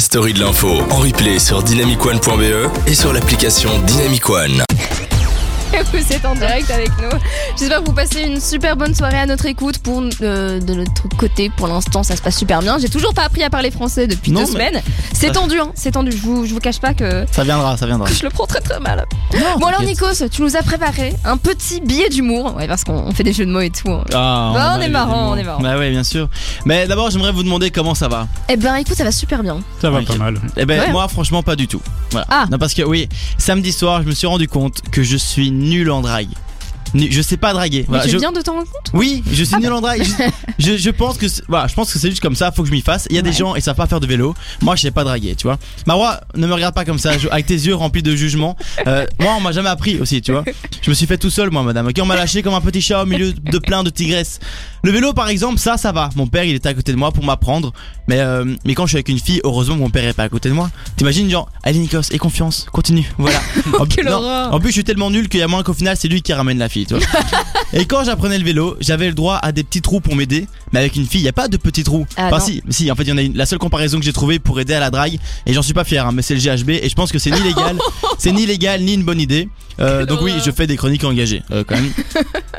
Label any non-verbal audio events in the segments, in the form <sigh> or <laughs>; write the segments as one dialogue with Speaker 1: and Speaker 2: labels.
Speaker 1: story de l'info en replay sur dynamicone.be et sur l'application Dynamic One. <laughs>
Speaker 2: Vous êtes en direct avec nous. J'espère que vous passez une super bonne soirée à notre écoute. Pour euh, de notre côté, pour l'instant, ça se passe super bien. J'ai toujours pas appris à parler français depuis
Speaker 3: Non,
Speaker 2: deux semaines. C'est tendu, hein, c'est tendu. Je vous, je vous cache pas que,
Speaker 3: Ça viendra, ça viendra.
Speaker 2: que je le prends très très mal.
Speaker 3: Non,
Speaker 2: Bon alors. Nikos, tu nous as préparé un petit billet d'humour. Ouais, parce qu'on on fait des jeux de mots et tout. hein.
Speaker 3: Ah,
Speaker 2: Bah, on est marrant, on est marrant.
Speaker 3: Bah ouais, bien sûr. Mais d'abord, j'aimerais vous demander comment ça va.
Speaker 2: Eh ben écoute, ça va super bien.
Speaker 4: Ça va pas mal.
Speaker 3: Eh ben
Speaker 2: Ouais.
Speaker 3: moi, franchement, pas du tout. Voilà.
Speaker 2: Ah.
Speaker 3: Non, parce que oui, samedi soir, je me suis rendu compte que je suis nul en drague. Je sais pas draguer. Voilà,
Speaker 2: Mais tu
Speaker 3: je-
Speaker 2: viens de t'en rendre compte?
Speaker 3: Oui, je suis
Speaker 2: Ah
Speaker 3: nul
Speaker 2: bah.
Speaker 3: en drague. Je, <laughs> je, je pense que c'est- voilà, je pense que c'est juste comme ça. Faut que je m'y fasse. Il y a des gens ils savent pas faire de vélo. Moi, je sais pas draguer, tu vois. Marois, ne me regarde pas comme ça, je- avec tes yeux remplis de jugement. Euh, moi, on m'a jamais appris aussi, tu vois. Je me suis fait tout seul, moi, madame. Ok, on m'a lâché comme un petit chat au milieu de plein de tigresses. Le vélo, par exemple, ça, ça va. Mon père, il était à côté de moi pour m'apprendre. Mais euh, mais quand je suis avec une fille, heureusement, mon père est pas à côté de moi. T'imagines, genre, allez, Nikos, aie confiance, continue. Voilà. <laughs> En,
Speaker 2: Quelle
Speaker 3: non,
Speaker 2: horreur.
Speaker 3: en plus, je suis tellement nul qu'il y a moins qu'au final, c'est lui qui ramène la fille, tu vois. <laughs> Et quand j'apprenais le vélo, j'avais le droit à des petits trous pour m'aider. Mais avec une fille, il y a pas de petits trous.
Speaker 2: Ah,
Speaker 3: enfin,
Speaker 2: non.
Speaker 3: si, si, en fait, il y en a une. La seule comparaison que j'ai trouvée pour aider à la drague, et j'en suis pas fier, hein, mais c'est le GHB, et je pense que c'est ni légal, <laughs> c'est ni légal, ni une bonne idée. Euh, donc oui, je fais des chroniques engagées, euh, quand même.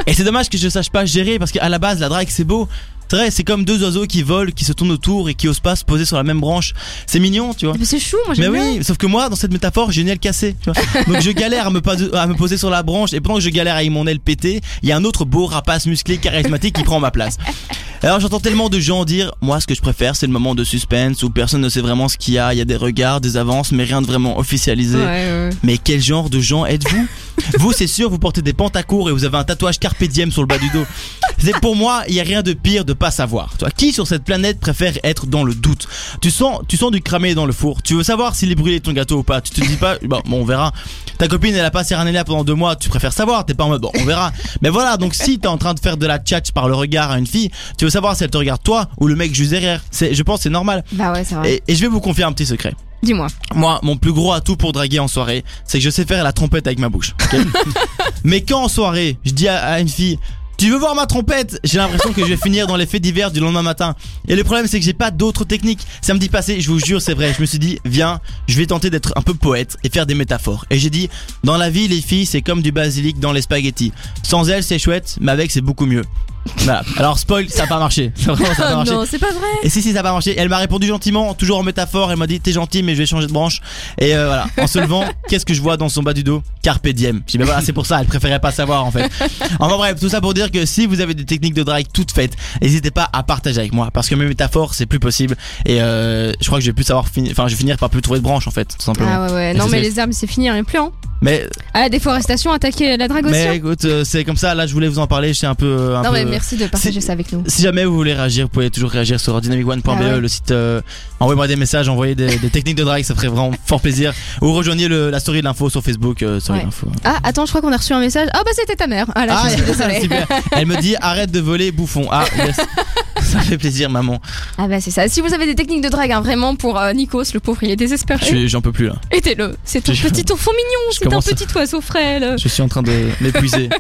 Speaker 3: et c'est dommage que je sache pas gérer, parce qu'à la base, la drague, c'est beau. C'est vrai, c'est comme deux oiseaux qui volent, qui se tournent autour et qui osent pas se poser sur la même branche. C'est mignon, tu vois.
Speaker 2: Mais c'est chou, moi
Speaker 3: Mais
Speaker 2: j'aime bien.
Speaker 3: oui, sauf que moi, dans cette métaphore, j'ai une aile cassée. tu vois. <laughs> Donc je galère à me, pas- à me poser sur la branche, et pendant que je galère avec mon aile pétée, il y a un autre beau rapace musclé charismatique qui prend ma place. <laughs> Alors j'entends tellement de gens dire, moi ce que je préfère, c'est le moment de suspense où personne ne sait vraiment ce qu'il y a, il y a des regards, des avances, mais rien de vraiment officialisé.
Speaker 2: Ouais, ouais.
Speaker 3: Mais quel genre de gens êtes-vous? <laughs> Vous, c'est sûr, vous portez des pantacours et vous avez un tatouage carpe diem sur le bas du dos. C'est pour moi, il y a rien de pire de pas savoir. Toi, qui sur cette planète préfère être dans le doute? Tu sens, tu sens du cramé dans le four. Tu veux savoir s'il est brûlé ton gâteau ou pas? Tu te dis pas, bon, bon, on verra. Ta copine, elle a pas Serranélia pendant deux mois. Tu préfères savoir. T'es pas en mode, bon, on verra. Mais voilà, donc si t'es en train de faire de la tchatch par le regard à une fille, tu veux savoir si elle te regarde toi ou le mec juste derrière. C'est, je pense, que c'est normal.
Speaker 2: Bah ouais, c'est vrai.
Speaker 3: Et, et je vais vous confier un petit secret.
Speaker 2: Dis-moi.
Speaker 3: Moi, mon plus gros atout pour draguer en soirée, c'est que je sais faire la trompette avec ma bouche. <laughs> Mais quand en soirée, je dis à, à une fille, tu veux voir ma trompette? J'ai l'impression que je vais finir dans les faits divers du lendemain matin. Et le problème, c'est que j'ai pas d'autres techniques. Samedi passé, je vous jure, c'est vrai. Je me suis dit, viens, je vais tenter d'être un peu poète et faire des métaphores. Et j'ai dit, dans la vie, les filles, c'est comme du basilic dans les spaghettis. Sans elles, c'est chouette, mais avec, c'est beaucoup mieux. Voilà. Alors spoil, ça a pas marché. Vraiment, ça a pas <laughs> marché.
Speaker 2: non, c'est pas vrai.
Speaker 3: Et si si ça a pas marché, elle m'a répondu gentiment, toujours en métaphore, elle m'a dit t'es gentil mais je vais changer de branche. Et euh, voilà, en se levant, <laughs> qu'est-ce que je vois dans son bas du dos? Carpe diem. J'ai dit bah voilà, c'est pour ça, elle préférait pas savoir en fait. Enfin bref, tout ça pour dire que si vous avez des techniques de drague toutes faites, n'hésitez pas à partager avec moi parce que mes métaphores c'est plus possible et euh, je crois que je vais plus savoir finir enfin je vais finir par plus trouver de branche en fait, tout simplement.
Speaker 2: Ah ouais, ouais.
Speaker 3: Et
Speaker 2: Non, mais les armes, c'est fini, rien plus, hein.
Speaker 3: Mais
Speaker 2: Ah, la déforestation, attaquer la drague aussi.
Speaker 3: mais
Speaker 2: hein.
Speaker 3: écoute, euh, c'est comme ça, là je voulais vous en parler, j'étais un peu un
Speaker 2: Non,
Speaker 3: peu
Speaker 2: mais merci de partager ça avec nous.
Speaker 3: Si jamais vous voulez réagir, vous pouvez toujours réagir sur dynamicone.be,
Speaker 2: Ah ouais.
Speaker 3: le site. euh, envoyez-moi des messages, envoyez des, des techniques de drague, ça ferait vraiment fort plaisir. Ou rejoignez le- la story de l'info sur Facebook, euh, story
Speaker 2: Ouais. Ah, attends, je crois qu'on a reçu un message. Ah, bah c'était ta mère. Ah là, je suis <laughs> désolée.
Speaker 3: Elle me dit arrête de voler, bouffon. Ah, yes. <laughs> ça fait plaisir, maman.
Speaker 2: Ah, bah c'est ça. Si vous avez des techniques de drague, hein, vraiment pour euh, Nikos, le pauvre, il est désespéré.
Speaker 3: J'en peux plus là.
Speaker 2: Aidez-le. C'est un petit enfant mignon. C'est un petit oiseau frêle.
Speaker 3: Je suis en train de m'épuiser. <laughs>